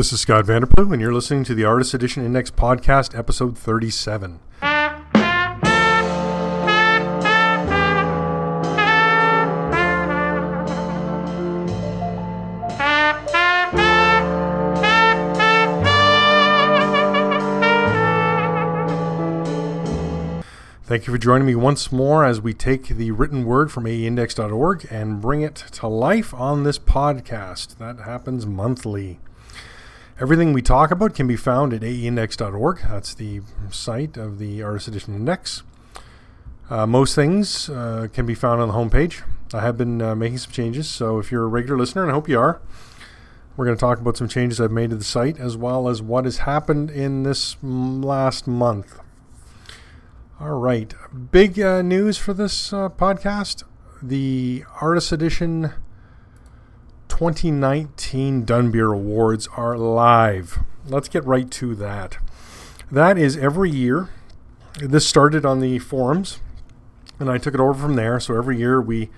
This is Scott VanderPloeg, and you're listening to the Artist Edition Index Podcast, episode 37. Thank you for joining me once more as we take the written word from aeindex.org and bring it to life on this podcast. That happens monthly. Everything we talk about can be found at aeindex.org. That's the site of the Artist Edition Index. Uh, most things uh, can be found on the homepage. I have been uh, making some changes, so if you're a regular listener, and I hope you are, we're going to talk about some changes I've made to the site as well as what has happened in this last month. All right. Big uh, news for this uh, podcast the Artist Edition 2019 Dunbier Awards are live. Let's get right to that. That is every year. This started on the forums, and I took it over from there. So every year we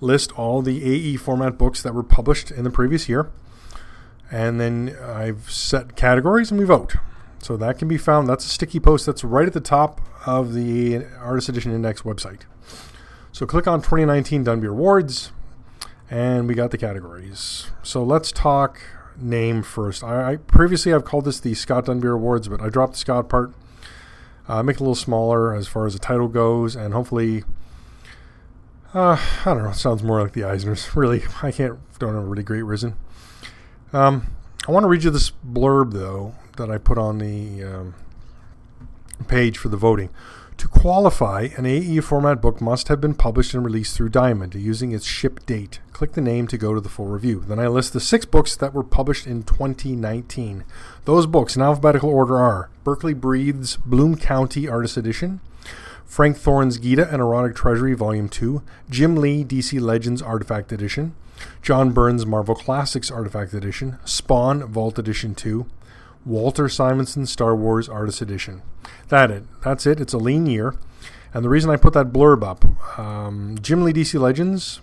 list all the AE format books that were published in the previous year. And then I've set categories and we vote. So that can be found. That's a sticky post that's right at the top of the Artist Edition Index website. So click on 2019 Dunbier Awards, and we got the categories. So let's talk name first. I, I previously I've called this the Scott Dunbier Awards, but I dropped the Scott part. Uh, make it a little smaller as far as the title goes, and hopefully, uh, I don't know. It sounds more like the Eisners. Really, I can't. Don't have a really great reason. Um, I want to read you this blurb though that I put on the um, page for the voting. To qualify, an AE format book must have been published and released through Diamond using its ship date. Click the name to go to the full review. Then I list the six books that were published in 2019. Those books in alphabetical order are Berkeley Breathed Bloom County Artist Edition, Frank Thorne's Ghita and Erotic Treasury Volume 2, Jim Lee DC Legends Artifact Edition, John Byrne's Marvel Classics Artifact Edition, Spawn Vault Edition 2, Walter Simonson Star Wars Artist Edition. That it. That's it. It's a lean year. And the reason I put that blurb up, um, Jim Lee DC Legends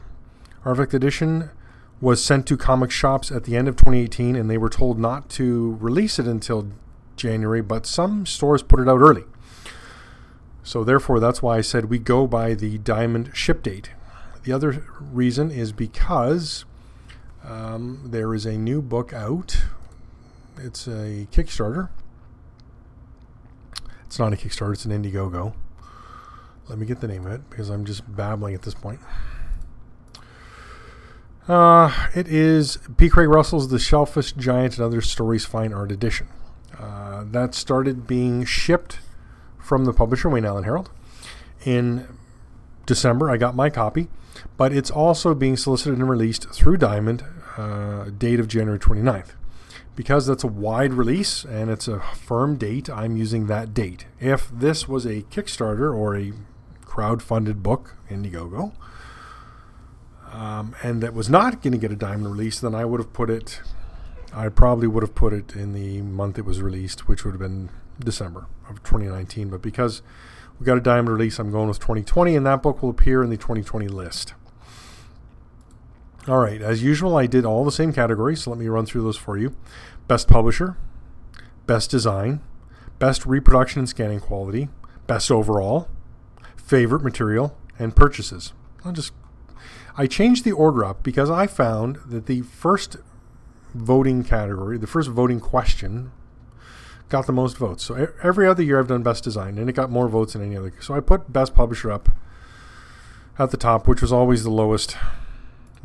Artifact Edition was sent to comic shops at the end of 2018, and they were told not to release it until January, but some stores put it out early. So therefore, that's why I said we go by the diamond ship date. The other reason is because um, there is a new book out it's a Kickstarter. It's not a Kickstarter, it's an Indiegogo. Let me get the name of it because I'm just babbling at this point. Uh, it is P. Craig Russell's The Selfish Giant and Other Stories Fine Art Edition. Uh, that started being shipped from the publisher, Wayne Alan Harold, in December. I got my copy, but it's also being solicited and released through Diamond, uh, date of January 29th because that's a wide release and it's a firm date, I'm using that date. If this was a Kickstarter or a crowd-funded book, Indiegogo, um, and that was not going to get a diamond release, then I would have put it. I probably would have put it in the month it was released, which would have been December of 2019. But because we got a diamond release, I'm going with 2020, and that book will appear in the 2020 list. All right, as usual, I did all the same categories, so let me run through those for you. Best Publisher, Best Design, Best Reproduction and Scanning Quality, Best Overall, Favorite Material, and Purchases. I'll just I changed the order up because I found that the first voting category, the first voting question, got the most votes. So every other year I've done Best Design, and it got more votes than any other. So I put Best Publisher up at the top, which was always the lowest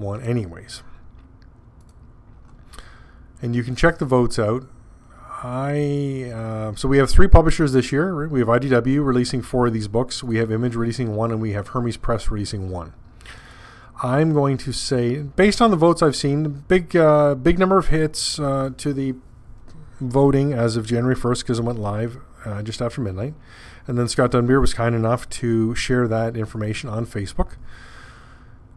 one, anyways. And you can check the votes out. I uh, so we have three publishers this year. We have IDW releasing four of these books. We have Image releasing one, and we have Hermes Press releasing one. I'm going to say, based on the votes I've seen, big uh, big number of hits uh, to the voting as of January 1st because it went live uh, just after midnight. And then Scott Dunbier was kind enough to share that information on Facebook.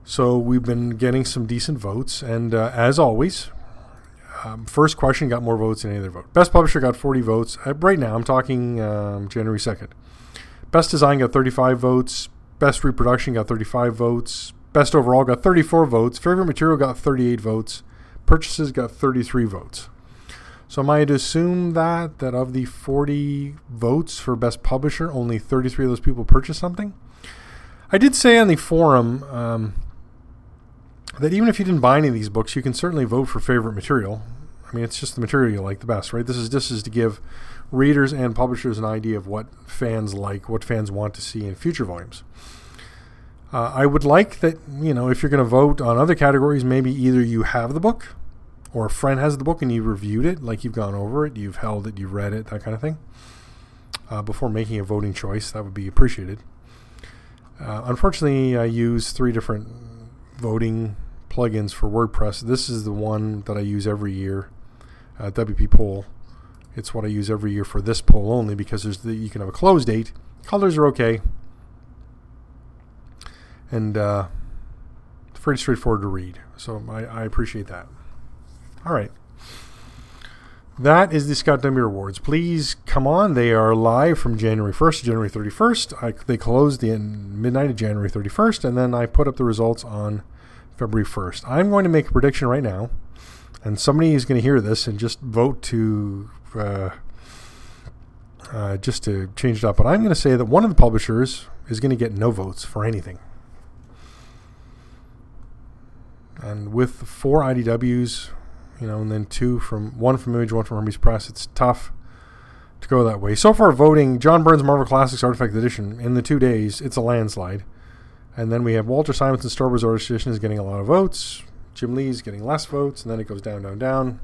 So we've been getting some decent votes, and uh, as always, um, first question got more votes than any other vote. Best publisher got 40 votes. Uh, right now, I'm talking um, January 2nd. Best design got 35 votes. Best reproduction got 35 votes. Best overall got 34 votes. Favorite material got 38 votes. Purchases got 33 votes. So am I to assume that that of the 40 votes for best publisher, only 33 of those people purchased something? I did say on the forum um, that even if you didn't buy any of these books, you can certainly vote for favorite material. I mean, it's just the material you like the best, right? This is this is to give readers and publishers an idea of what fans like, what fans want to see in future volumes. Uh, I would like that, you know, if you're going to vote on other categories, maybe either you have the book or a friend has the book and you reviewed it, like you've gone over it, you've held it, you've read it, that kind of thing, uh, before making a voting choice. That would be appreciated. Uh, unfortunately, I use three different voting plugins for WordPress. This is the one that I use every year, uh, WP Poll. It's what I use every year for this poll only because there's the, you can have a close date. Colors are okay, and uh, it's pretty straightforward to read. So I, I appreciate that. All right. That is the Scott Dunbier Awards. Please come on. They are live from January 1st to January 31st. I, they closed in midnight of January 31st, and then I put up the results on February 1st. I'm going to make a prediction right now, and somebody is going to hear this and just vote to uh, uh, just to change it up. But I'm going to say that one of the publishers is going to get no votes for anything. And with four IDWs, you know, and then two from one from Image, one from Hermes Press, it's tough to go that way. So far, voting John Byrne's Marvel Classics Artifact Edition in the two days, it's a landslide. And then we have Walter Simonson Star Wars Edition is getting a lot of votes. Jim Lee's getting less votes, and then it goes down, down, down.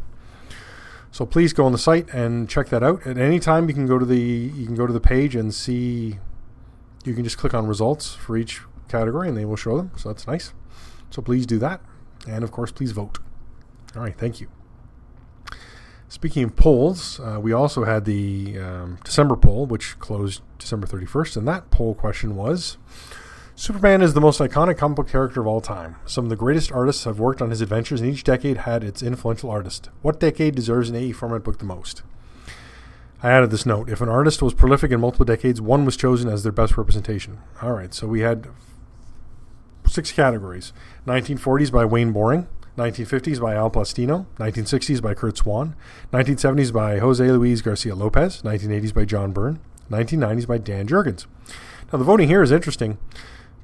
So please go on the site and check that out. At any time, you can go to the you can go to the page and see. You can just click on results for each category, and they will show them. So that's nice. So please do that, and of course, please vote. All right, thank you. Speaking of polls, uh, we also had the um, December poll, which closed December 31st, and that poll question was Superman is the most iconic comic book character of all time. Some of the greatest artists have worked on his adventures, and each decade had its influential artist. What decade deserves an AE format book the most? I added this note. If an artist was prolific in multiple decades, one was chosen as their best representation. All right, so we had six categories 1940s by Wayne Boring, 1950s by Al Plastino, 1960s by Curt Swan, 1970s by Jose Luis Garcia Lopez, 1980s by John Byrne, 1990s by Dan Jurgens. Now, the voting here is interesting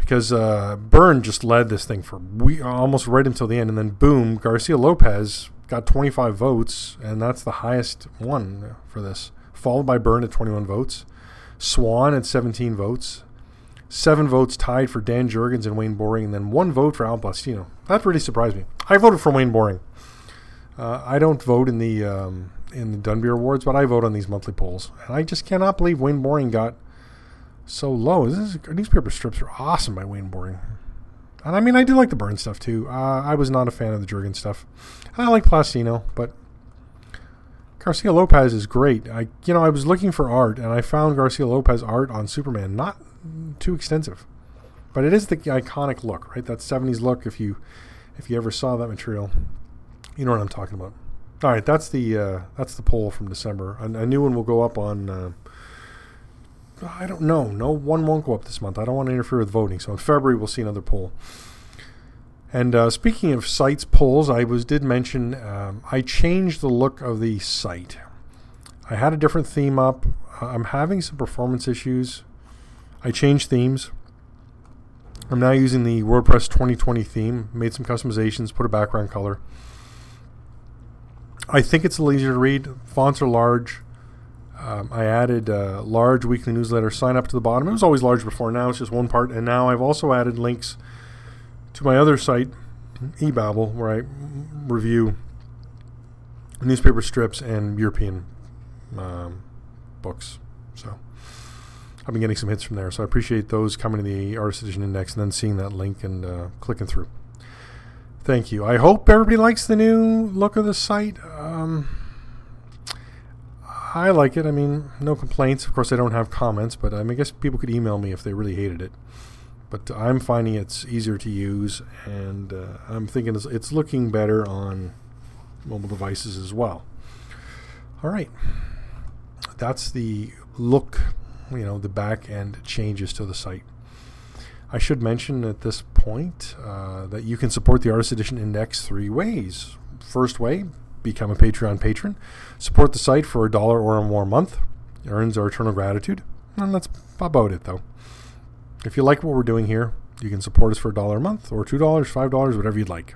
because uh, Byrne just led this thing for we almost right until the end, and then boom, Garcia Lopez got 25 votes, and that's the highest one for this. Followed by Byrne at 21 votes, Swan at 17 votes, seven votes tied for Dan Jurgens and Wayne Boring, and then one vote for Al Plastino. That really surprised me. I voted for Wayne Boring. Uh, I don't vote in the um, in the Dunbier Awards, but I vote on these monthly polls, and I just cannot believe Wayne Boring got so low. This is, newspaper strips are awesome by Wayne Boring. And I mean, I do like the Byrne stuff too. Uh, I was not a fan of the Jurgen stuff. I like Plastino, but Garcia Lopez is great. I, you know, I was looking for art, and I found Garcia Lopez art on Superman not too extensive, but it is the iconic look, right? That '70s look. If you, if you ever saw that material, you know what I'm talking about. All right, that's the uh, that's the poll from December. A, a new one will go up on. Uh, I don't know. No one won't go up this month. I don't want to interfere with voting. So in February we'll see another poll. And uh, speaking of sites polls, I was did mention um, I changed the look of the site. I had a different theme up. I'm having some performance issues. I changed themes. I'm now using the WordPress 2020 theme. Made some customizations. Put a background color. I think it's a little easier to read. Fonts are large. Um, I added a large weekly newsletter sign up to the bottom. It was always large before. Now it's just one part. And now I've also added links to my other site, eBabble, where I review newspaper strips and European um, books. So I've been getting some hits from there. So I appreciate those coming to the Artist Edition Index and then seeing that link and uh, clicking through. Thank you. I hope everybody likes the new look of the site. Um, I like it. I mean, no complaints. Of course, I don't have comments, but I, mean, I guess people could email me if they really hated it. But I'm finding it's easier to use, and uh, I'm thinking it's, it's looking better on mobile devices as well. All right, that's the look. You know, the back end changes to the site. I should mention at this point uh, that you can support the Artist Edition Index three ways. First way, become a Patreon patron. Support the site for a dollar or more a month. It earns our eternal gratitude. And that's about it, though. If you like what we're doing here, you can support us for a dollar a month or $2, $5, whatever you'd like.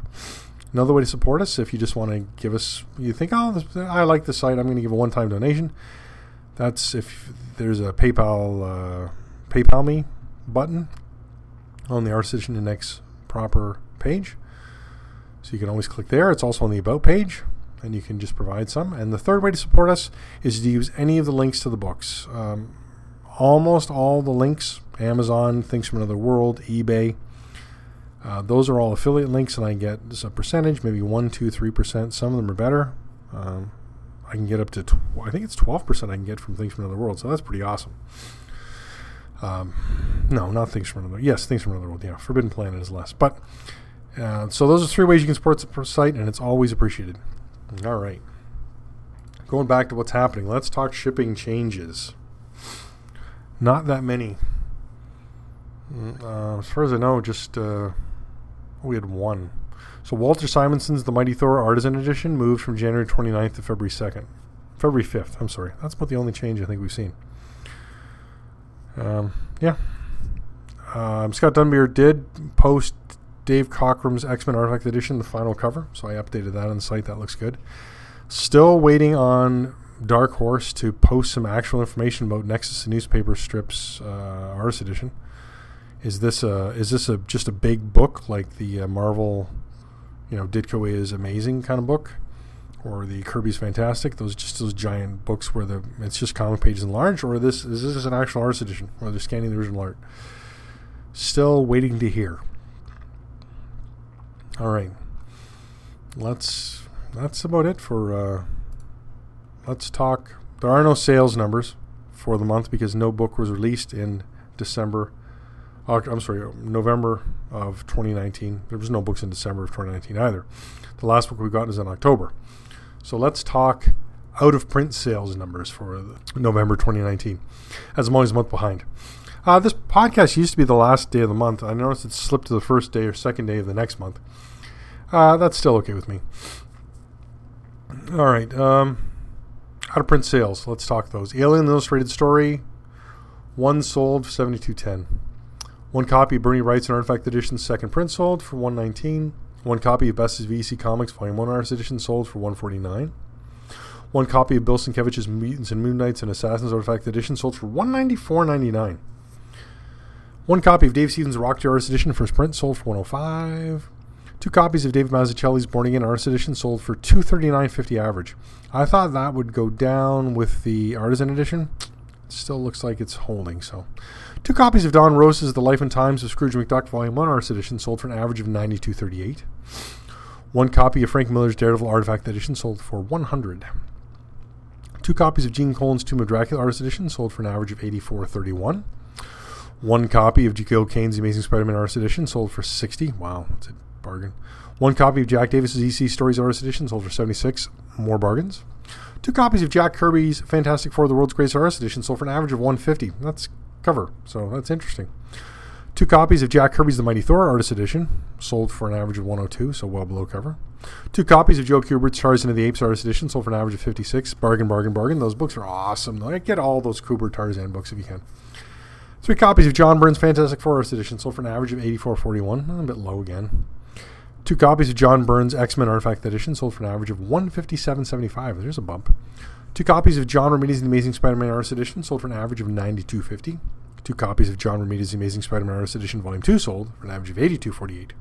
Another way to support us, if you just want to give us, you think, oh, this, I like the site, I'm going to give a one time donation. That's if there's a PayPal, uh, PayPal me button on the Edition Index proper page. So you can always click there. It's also on the About page, and you can just provide some. And the third way to support us is to use any of the links to the books. Um, almost all the links Amazon, Things from Another World, eBay. Uh, those are all affiliate links, and I get a percentage, maybe one, two, three percent. Some of them are better. Um, I can get up to, tw- I think it's twelve percent. I can get from Things from Another World, so that's pretty awesome. Um, no, not Things from Another. Yes, Things from Another World. Yeah, Forbidden Planet is less, but uh, so those are three ways you can support the site, and it's always appreciated. All right. Going back to what's happening, let's talk shipping changes. Not that many. Mm, uh, as far as I know, just uh, we had one. So Walter Simonson's The Mighty Thor Artisan Edition moved from January 29th to February 2nd. February 5th, I'm sorry. That's about the only change I think we've seen. Um, yeah. Um, Scott Dunbier did post Dave Cockrum's X Men Artifact Edition, the final cover. So I updated that on the site. That looks good. Still waiting on Dark Horse to post some actual information about Nexus newspaper strips uh, artist edition. Is this a is this a just a big book like the uh, Marvel, you know, Ditko is amazing kind of book, or the Kirby's Fantastic? Those just those giant books where the it's just comic pages enlarged, or this is this an actual artist edition where they're scanning the original art? Still waiting to hear. All right. Let's. That's about it for. Uh, let's talk. There are no sales numbers for the month because no book was released in December. I'm sorry, November of 2019. There was no books in December of 2019 either. The last book we got is in October. So let's talk out of print sales numbers for November 2019, as I'm always a month behind. Uh, this podcast used to be the last day of the month. I noticed it slipped to the first day or second day of the next month. Uh, that's still okay with me. All right. Um, out of print sales. Let's talk those. Alien Illustrated Story. One sold for seventy two ten. One copy of Bernie Wrightson Artifact Edition second print sold for one nineteen. One copy of Best's VC Comics Volume One Artist Edition sold for one forty nine. One copy of Bill Sienkiewicz's Mutants and Moon Knights and Assassins Artifact Edition sold for one ninety four ninety nine. One copy of Dave Stevens' Rock Artist Edition first print sold for 105. Two copies of David Mazzucchelli's Born Again Artist Edition sold for 239.50 average. I thought that would go down with the Artisan Edition. It still looks like it's holding, so. Two copies of Don Rosa's The Life and Times of Scrooge McDuck Volume 1 Artist Edition sold for an average of 92.38. One copy of Frank Miller's Daredevil Artifact Edition sold for 100. Two copies of Gene Colan's Tomb of Dracula Artist Edition sold for an average of 84.31. One copy of Gil Kane's Amazing Spider-Man Artist Edition sold for 60. Wow, that's a bargain. One copy of Jack Davis's EC Stories Artist Edition sold for 76. More bargains. Two copies of Jack Kirby's Fantastic Four: The World's Greatest Artist Edition sold for an average of 150. That's cover, so that's interesting. Two copies of Jack Kirby's The Mighty Thor Artist Edition sold for an average of 102, so well below cover. Two copies of Joe Kubert's Tarzan of the Apes Artist Edition sold for an average of 56. Bargain, bargain, bargain. Those books are awesome. Get all those Kubert Tarzan books if you can. Three copies of John Byrne's Fantastic Four Artist Edition sold for an average of 84.41, a bit low again. Two copies of John Byrne's X Men Artifact Edition sold for an average of 157.75. There's a bump. Two copies of John Romita's The Amazing Spider-Man Artist Edition sold for an average of 92.50. Two copies of John Romita's The Amazing Spider-Man Artist Edition Volume 2 sold for an average of 82.48.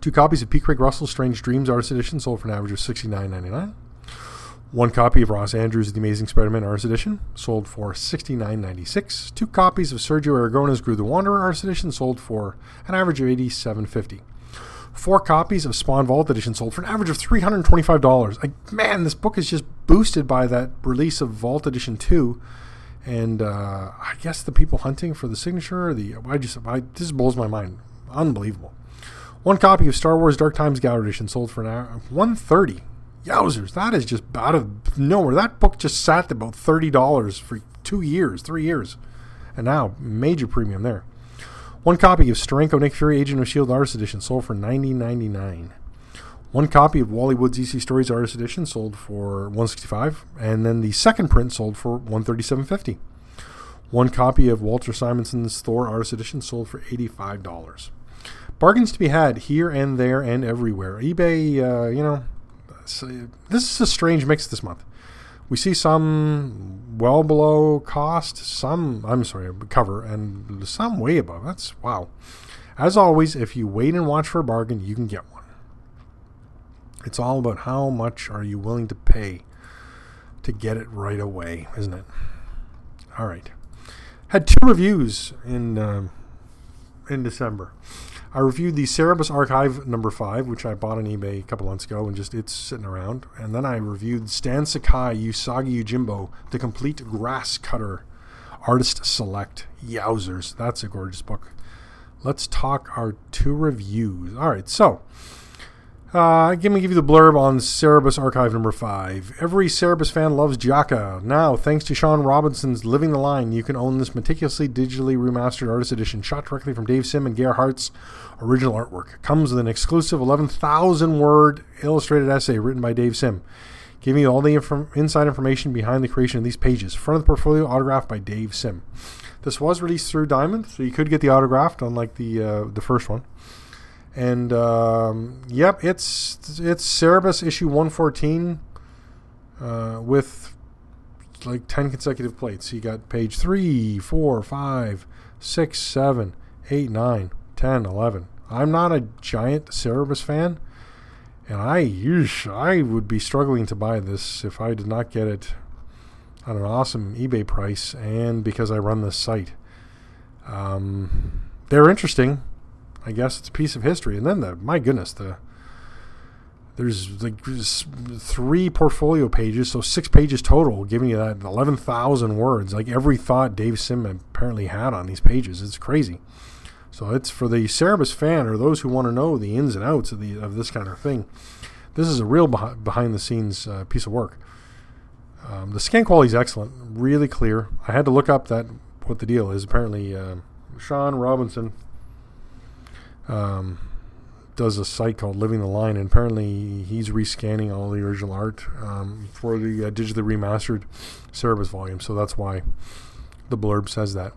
Two copies of P. Craig Russell's Strange Dreams Artist Edition sold for an average of 69.99. One copy of Ross Andru's The Amazing Spider-Man Artist Edition sold for $69.96. Two copies of Sergio Aragonés' Groo the Wanderer Artist Edition sold for an average of $87.50. Four copies of Spawn Vault Edition sold for an average of $325. Like, man, this book is just boosted by that release of Vault Edition 2. And uh, I guess the people hunting for the signature, the I just I, this blows my mind. Unbelievable. One copy of Star Wars Dark Times Gallery Edition sold for an hour, 130 Yowzers, that is just out of nowhere. That book just sat at about thirty dollars for two years, three years, and now major premium there. One copy of Steranko Nick Fury Agent of Shield Artist Edition sold for ninety ninety nine. One copy of Wally Wood's EC Stories Artist Edition sold for 165 and then the second print sold for 137.50. One copy of Walter Simonson's Thor Artist Edition sold for $85. Bargains to be had here and there and everywhere. eBay, uh, you know, this is a strange mix this month. We see some well below cost, some, I'm sorry, cover, and some way above. That's wow. As always, if you wait and watch for a bargain, you can get one. It's all about how much are you willing to pay to get it right away, isn't it? All right. Had two reviews in uh, in December. I reviewed the Cerebus Archive number five, which I bought on eBay a couple months ago, and just it's sitting around. And then I reviewed Stan Sakai Usagi Yojimbo, the complete grass cutter artist select. Yowzers, that's a gorgeous book. Let's talk our two reviews. All right, so uh, let me give you the blurb on Cerebus Archive number 5. Every Cerebus fan loves Jaka. Now, thanks to Sean Robinson's Living the Line, you can own this meticulously digitally remastered artist edition shot directly from Dave Sim and Gerhard's original artwork. It comes with an exclusive 11,000 word illustrated essay written by Dave Sim, giving you all the inside information behind the creation of these pages. Front of the portfolio autographed by Dave Sim. This was released through Diamond, so you could get the autographed, unlike the uh, the first one. And um, yep, it's it's Cerebus issue 114 uh, with like 10 consecutive plates. You got page 3, 4, 5, 6, 7, 8, 9, 10, 11. I'm not a giant Cerebus fan, and I I would be struggling to buy this if I did not get it at an awesome eBay price and because I run this site. Um, they're interesting. I guess it's a piece of history. And then the my goodness, the there's like three portfolio pages, so six pages total, giving you that eleven thousand words. Like every thought Dave Sim apparently had on these pages. It's crazy. So it's for the Cerebus fan or those who want to know the ins and outs of the of this kind of thing. This is a real behind the scenes uh, piece of work. Um, the scan quality is excellent, really clear. I had to look up that what the deal is. Apparently, uh, Sean Robinson um, does a site called Living the Line, and apparently he's rescanning all the original art um, for the uh, digitally remastered Cerebus volume. So that's why the blurb says that.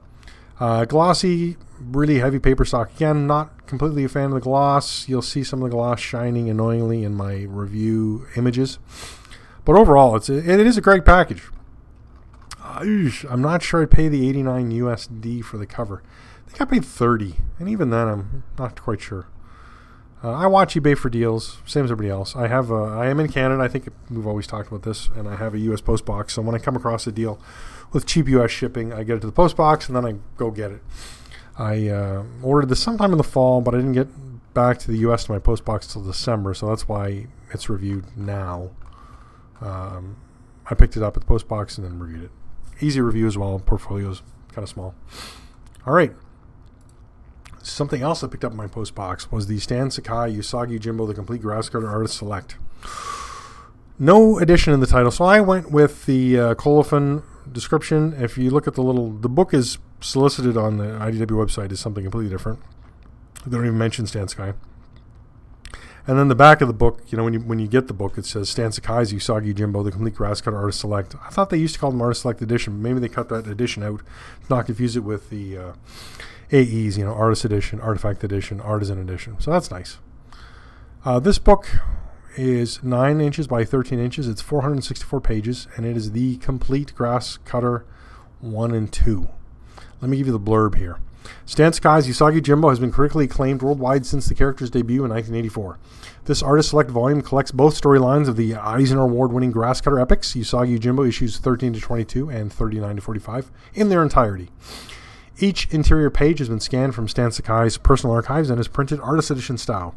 Uh, glossy, really heavy paper stock. Again, not completely a fan of the gloss. You'll see some of the gloss shining annoyingly in my review images. But overall, it's a, it is a great package. I'm not sure I'd pay the 89 USD for the cover. I I paid 30, and even then, I'm not quite sure. Uh, I watch eBay for deals, same as everybody else. I have, a, I am in Canada. I think we've always talked about this, and I have a U.S. post box. So when I come across a deal with cheap U.S. shipping, I get it to the post box, and then I go get it. I uh, ordered this sometime in the fall, but I didn't get back to the U.S. to my post box till December, so that's why it's reviewed now. Um, I picked it up at the post box and then reviewed it. Easy review as well. Portfolio's kind of small. All right. Something else I picked up in my post box was the Stan Sakai Usagi Yojimbo The Complete Grass Cutter Artist Select. No addition in the title, so I went with the uh, colophon description. If you look at the little, the book is solicited on the IDW website as something completely different. They don't even mention Stan Sakai. And then the back of the book, you know, when you when you get the book, it says Stan Sakai's Usagi Yojimbo, the complete grass cutter artist select. I thought they used to call them artist select edition. Maybe they cut that edition out, not confuse it with the uh, AEs, you know, artist edition, artifact edition, artisan edition. So that's nice. Uh, this book is 9 inches by 13 inches. It's 464 pages, and it is the complete grass cutter 1 and 2. Let me give you the blurb here. Stan Sakai's Usagi Yojimbo has been critically acclaimed worldwide since the character's debut in 1984. This artist select volume collects both storylines of the Eisner Award winning grass cutter epics, Usagi Yojimbo issues 13 to 22 and 39 to 45, in their entirety. Each interior page has been scanned from Stan Sakai's personal archives and is printed artist edition style.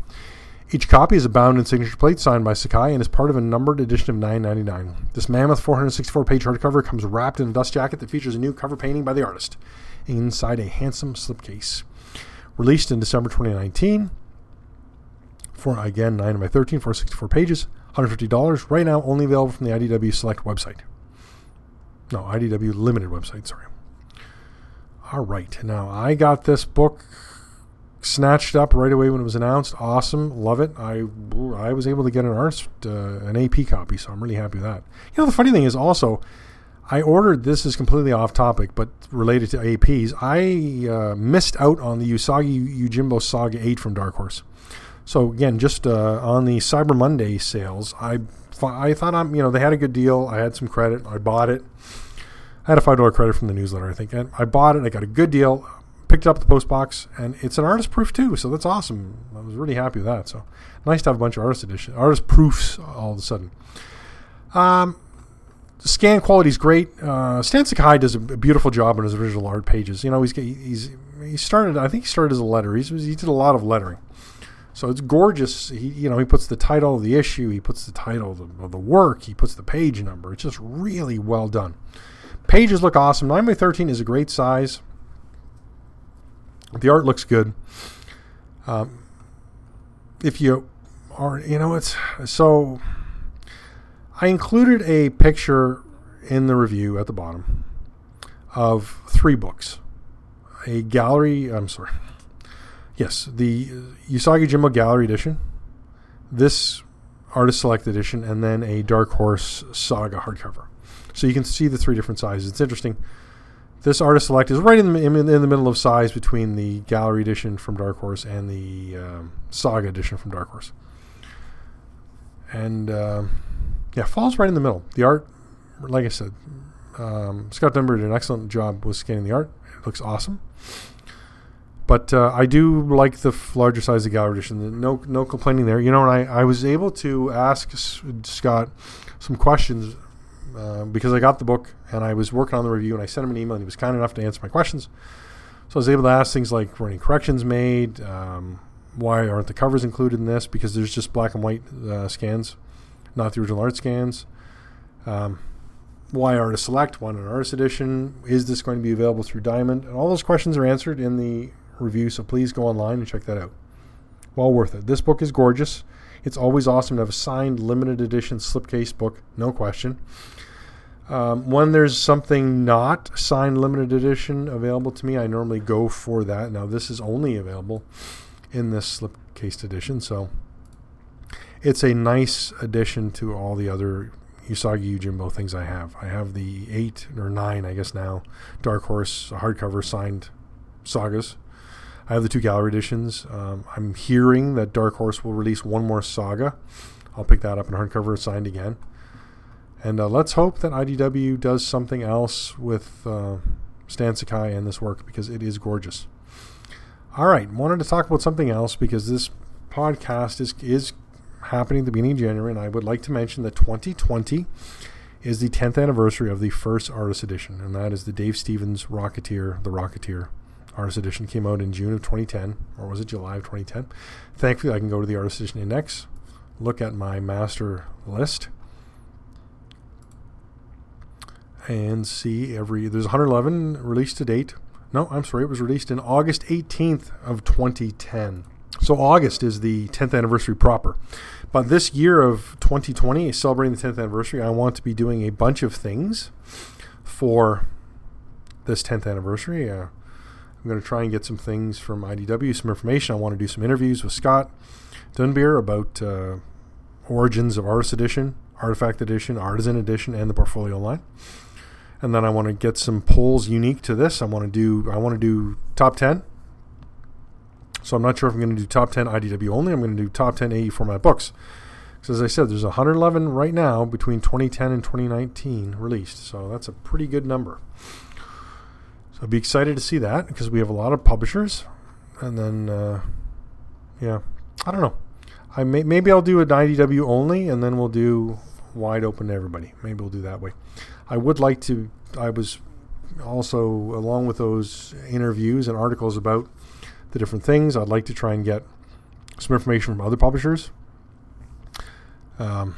Each copy is a bound and signature plate signed by Sakai and is part of a numbered edition of 9.99. This mammoth 464 page hardcover comes wrapped in a dust jacket that features a new cover painting by the artist inside a handsome slipcase. Released in December 2019 for again 9 by 13 for 64 pages, $150. Right now, only available from the IDW Select website. No, IDW Limited website, sorry. All right. Now, I got this book snatched up right away when it was announced. Awesome, love it. I I was able to get an artist uh, an AP copy, so I'm really happy with that. You know, the funny thing is also, I ordered this is completely off topic, but related to APs. I uh, missed out on the Usagi Yojimbo Saga Eight from Dark Horse. So again, just uh, on the Cyber Monday sales, I I thought I'm you know they had a good deal. I had some credit. I bought it. I had a five dollar credit from the newsletter, I think, and I bought it. I got a good deal picked up the post box, and it's an artist proof too. So that's awesome. I was really happy with that. So nice to have a bunch of artist edition, artist proofs all of a sudden. Um, scan quality is great. Uh, Stan Sakai does a beautiful job on his original art pages. You know, he's he's he started. I think he started as a letter. He's, he did a lot of lettering. So it's gorgeous. He, you know, he puts the title of the issue, he puts the title of the, of the work, he puts the page number. It's just really well done. Pages look awesome. 9 by 13 is a great size. The art looks good. Um, if you are, you know, it's so. I included a picture in the review at the bottom of three books. A gallery, I'm sorry. Yes, the Usagi Yojimbo Gallery Edition, this Artist Select Edition, and then a Dark Horse Saga hardcover. So you can see the three different sizes. It's interesting. This artist select is right in the, in, the middle of size between the Gallery edition from Dark Horse and the um, Saga edition from Dark Horse. And uh, yeah, falls right in the middle. The art, like I said, um, Scott Dunbier did an excellent job with scanning the art. It looks awesome. But uh, I do like the f- larger size of the Gallery edition. No, no complaining there. You know, I, I was able to ask Scott some questions uh, because I got the book and I was working on the review and I sent him an email and he was kind enough to answer my questions. So I was able to ask things like were any corrections made? Um, why aren't the covers included in this? Because there's just black and white uh, scans, not the original art scans. Um, why artist select? Why an artist edition? Is this going to be available through Diamond? And all those questions are answered in the review, so please go online and check that out. Well worth it. This book is gorgeous. It's always awesome to have a signed limited edition slipcase book, no question. Um, when there's something not signed limited edition available to me, I normally go for that. Now, this is only available in this slipcase edition, so it's a nice addition to all the other Usagi Yojimbo things I have. I have the eight or nine, I guess now, Dark Horse hardcover signed sagas. I have the two gallery editions. Um, I'm hearing that Dark Horse will release one more saga. I'll pick that up in hardcover signed again. And uh, let's hope that IDW does something else with uh, Stan Sakai and this work because it is gorgeous. All right, wanted to talk about something else because this podcast is is happening at the beginning of January, and I would like to mention that 2020 is the 10th anniversary of the first artist edition, and that is the Dave Stevens Rocketeer, the Rocketeer artist edition came out in June of 2010, or was it July of 2010? Thankfully, I can go to the artist edition index, look at my master list, and see every there's 111 released to date. No, I'm sorry, it was released in August 18th of 2010. So August is the 10th anniversary proper. But this year of 2020, celebrating the 10th anniversary, I want to be doing a bunch of things for this 10th anniversary. Uh, I'm going to try and get some things from IDW, some information. I want to do some interviews with Scott Dunbier about uh, origins of Artist Edition, Artifact Edition, Artisan Edition, and the Portfolio line and then I want to get some polls unique to this. I want to do I want to do top ten. So I'm not sure if I'm going to do top ten IDW only. I'm going to do top ten AE format books. Because as I said, there's 111 right now between 2010 and 2019 released. So that's a pretty good number. I'd be excited to see that because we have a lot of publishers. And then, uh, yeah, I don't know. I may, maybe I'll do an IDW only, and then we'll do wide open to everybody. Maybe we'll do that way. I would like to. I was also along with those interviews and articles about the different things. I'd like to try and get some information from other publishers. Um,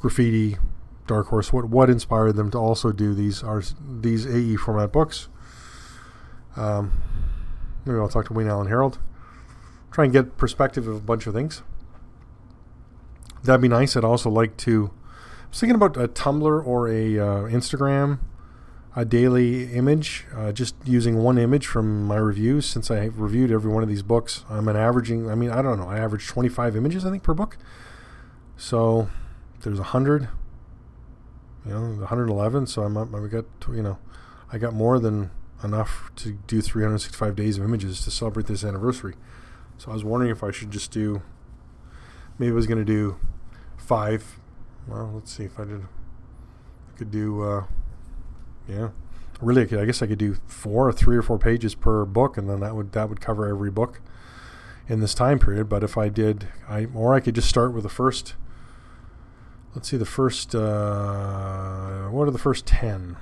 Graphitti, Dark Horse. What what inspired them to also do these are these AE format books? Um, maybe I'll talk to Wayne Alan Harold. Try and get perspective of a bunch of things. That'd be nice. I'd also like to I was thinking about a Tumblr or a uh, Instagram a daily image, uh, just using one image from my reviews. Since I reviewed every one of these books, I'm an averaging. I mean, I don't know. I average 25 images, I think, per book. So there's 100. You know, 111. So I'm up. I got you know, I got more than enough to do 365 days of images to celebrate this anniversary. So I was wondering if I should just do. Maybe I was going to do five. Well, let's see if I did. I could do. Uh, yeah, really, I, could, I guess I could do four or three or four pages per book, and then that would that would cover every book in this time period. But if I did, I or I could just start with the first. Let's see, the first. Uh, what are the first ten?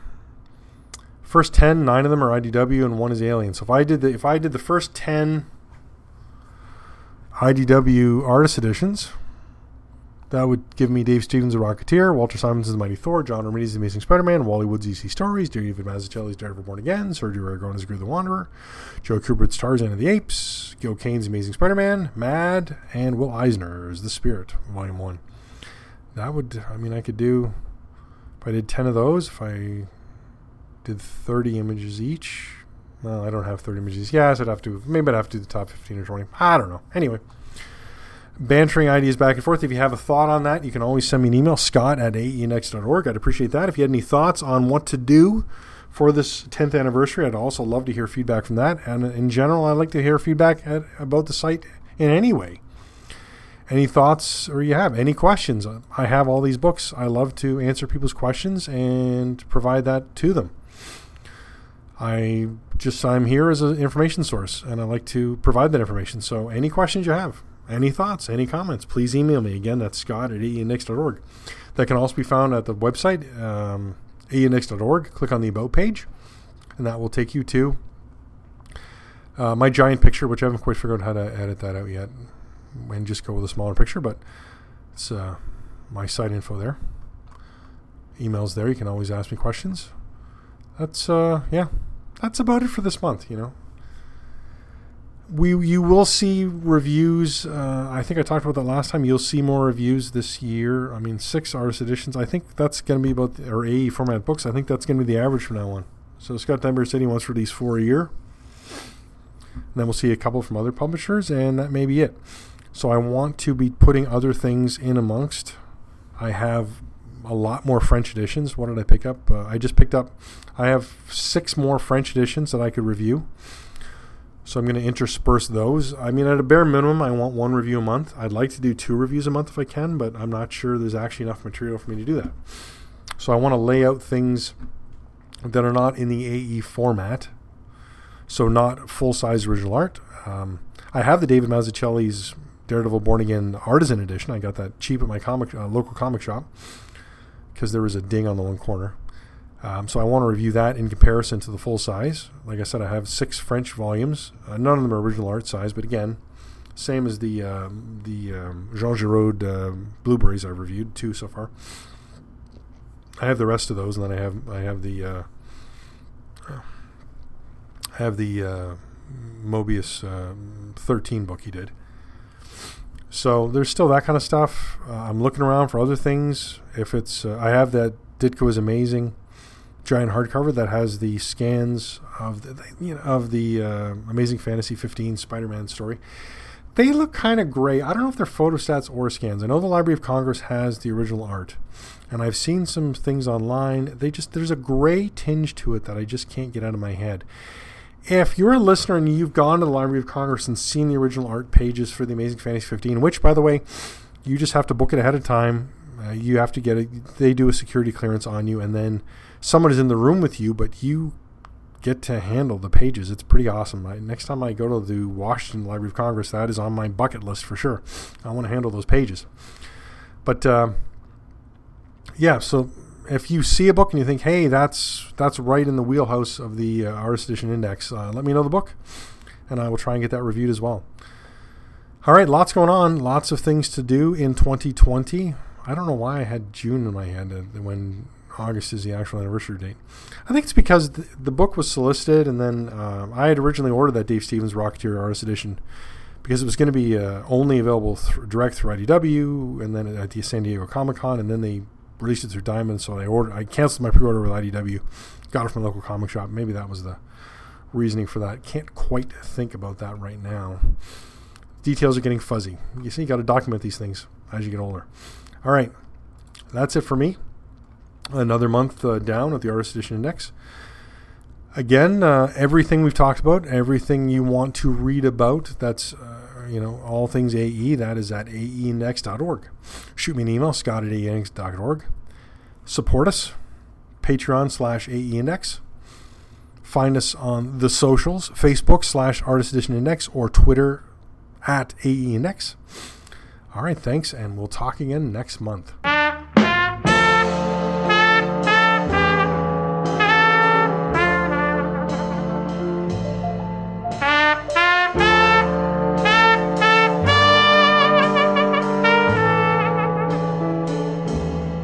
First ten, nine of them are IDW, and one is Alien. So if I did the if I did the first ten IDW artist editions that would give me Dave Stevens' The Rocketeer, Walter Simonson's Mighty Thor, John Romita's Amazing Spider-Man, Wally Wood's EC Stories, David Mazzucchelli's Daredevil Born Again, Sergio Aragonés' Groo the Wanderer, Joe Kubert's Tarzan of the Apes, Gil Kane's Amazing Spider-Man, Mad, and Will Eisner's The Spirit, Volume 1. That would, I mean, I could do, if I did 10 of those, if I did 30 images each, well, I don't have 30 images. Yes, I'd have to, maybe I'd have to do the top 15 or 20. I don't know. Anyway bantering ideas back and forth. If you have a thought on that, you can always send me an email, scott at aeindex.org. I'd appreciate that. If you had any thoughts on what to do for this 10th anniversary, I'd also love to hear feedback from that. And in general, I'd like to hear feedback at, about the site in any way. Any thoughts or you have any questions? I have all these books. I love to answer people's questions and provide that to them. I just I'm here as an information source and I like to provide that information. So any questions you have, any thoughts, any comments, please email me. Again, that's scott at aeindex.org. That can also be found at the website, um, aeindex.org. Click on the About page, and that will take you to uh, my giant picture, which I haven't quite figured out how to edit that out yet, and just go with a smaller picture, but it's uh, my site info there. Emails there. You can always ask me questions. That's, uh, yeah, that's about it for this month, you know we you will see reviews. Uh, I think I talked about that last time. You'll see more reviews this year. I mean, six artist editions. I think that's going to be about the, or AE format books. I think that's going to be the average from now on. So Scott Dunbier said he wants to release four a year. And then we'll see a couple from other publishers, and that may be it. So I want to be putting other things in amongst. I have a lot more French editions. What did I pick up? Uh, I just picked up. I have six more French editions that I could review. So I'm going to intersperse those. I mean, at a bare minimum, I want one review a month. I'd like to do two reviews a month if I can, but I'm not sure there's actually enough material for me to do that. So I want to lay out things that are not in the AE format, so not full size original art. Um, I have the David Mazzucchelli's Daredevil Born Again Artisan Edition. I got that cheap at my comic uh, local comic shop because there was a ding on the one corner. Um, so I want to review that in comparison to the full size. Like I said, I have six French volumes. Uh, none of them are original art size, but again, same as the uh, the um, Jean Giraud uh, blueberries I've reviewed, two so far. I have the rest of those, and then I have I have the uh, I have the uh, Moebius uh, thirteen book he did. So there's still that kind of stuff. I'm looking around for other things. If it's I have that Ditko is amazing giant hardcover that has the scans of the you know of the uh, Amazing Fantasy 15 Spider-Man story. They look kind of gray. I don't know if they're photostats or scans. I know the Library of Congress has the original art, and I've seen some things online. They just there's a gray tinge to it that I just can't get out of my head. If you're a listener and you've gone to the Library of Congress and seen the original art pages for the Amazing Fantasy 15, which by the way, you just have to book it ahead of time. Uh, you have to get it. They do a security clearance on you, and then someone is in the room with you, but you get to handle the pages. It's pretty awesome. I, next time I go to the Washington Library of Congress, that is on my bucket list for sure. I want to handle those pages. But uh, yeah, so if you see a book and you think, "Hey, that's that's right in the wheelhouse of the uh, Artist Edition Index," uh, let me know the book, and I will try and get that reviewed as well. All right, lots going on, lots of things to do in 2020. I don't know why I had June in my head uh, when August is the actual anniversary date. I think it's because the, book was solicited, and then uh, I had originally ordered that Dave Stevens Rocketeer Artist Edition because it was going to be uh, only available th- direct through IDW, and then at the San Diego Comic Con, and then they released it through Diamond, so I ordered. I canceled my pre-order with IDW. Got it from a local comic shop. Maybe that was the reasoning for that. Can't quite think about that right now. Details are getting fuzzy. You see, you got to document these things as you get older. All right, that's it for me. Another month uh, down at the Artist Edition Index. Again, uh, everything we've talked about, everything you want to read about, that's uh, you know all things AE. That is at aeindex.org. Shoot me an email, scott at aeindex.org. Support us, Patreon slash aeindex. Find us on the socials, Facebook slash Artist Edition Index or Twitter at AE Index. All right, thanks, and we'll talk again next month.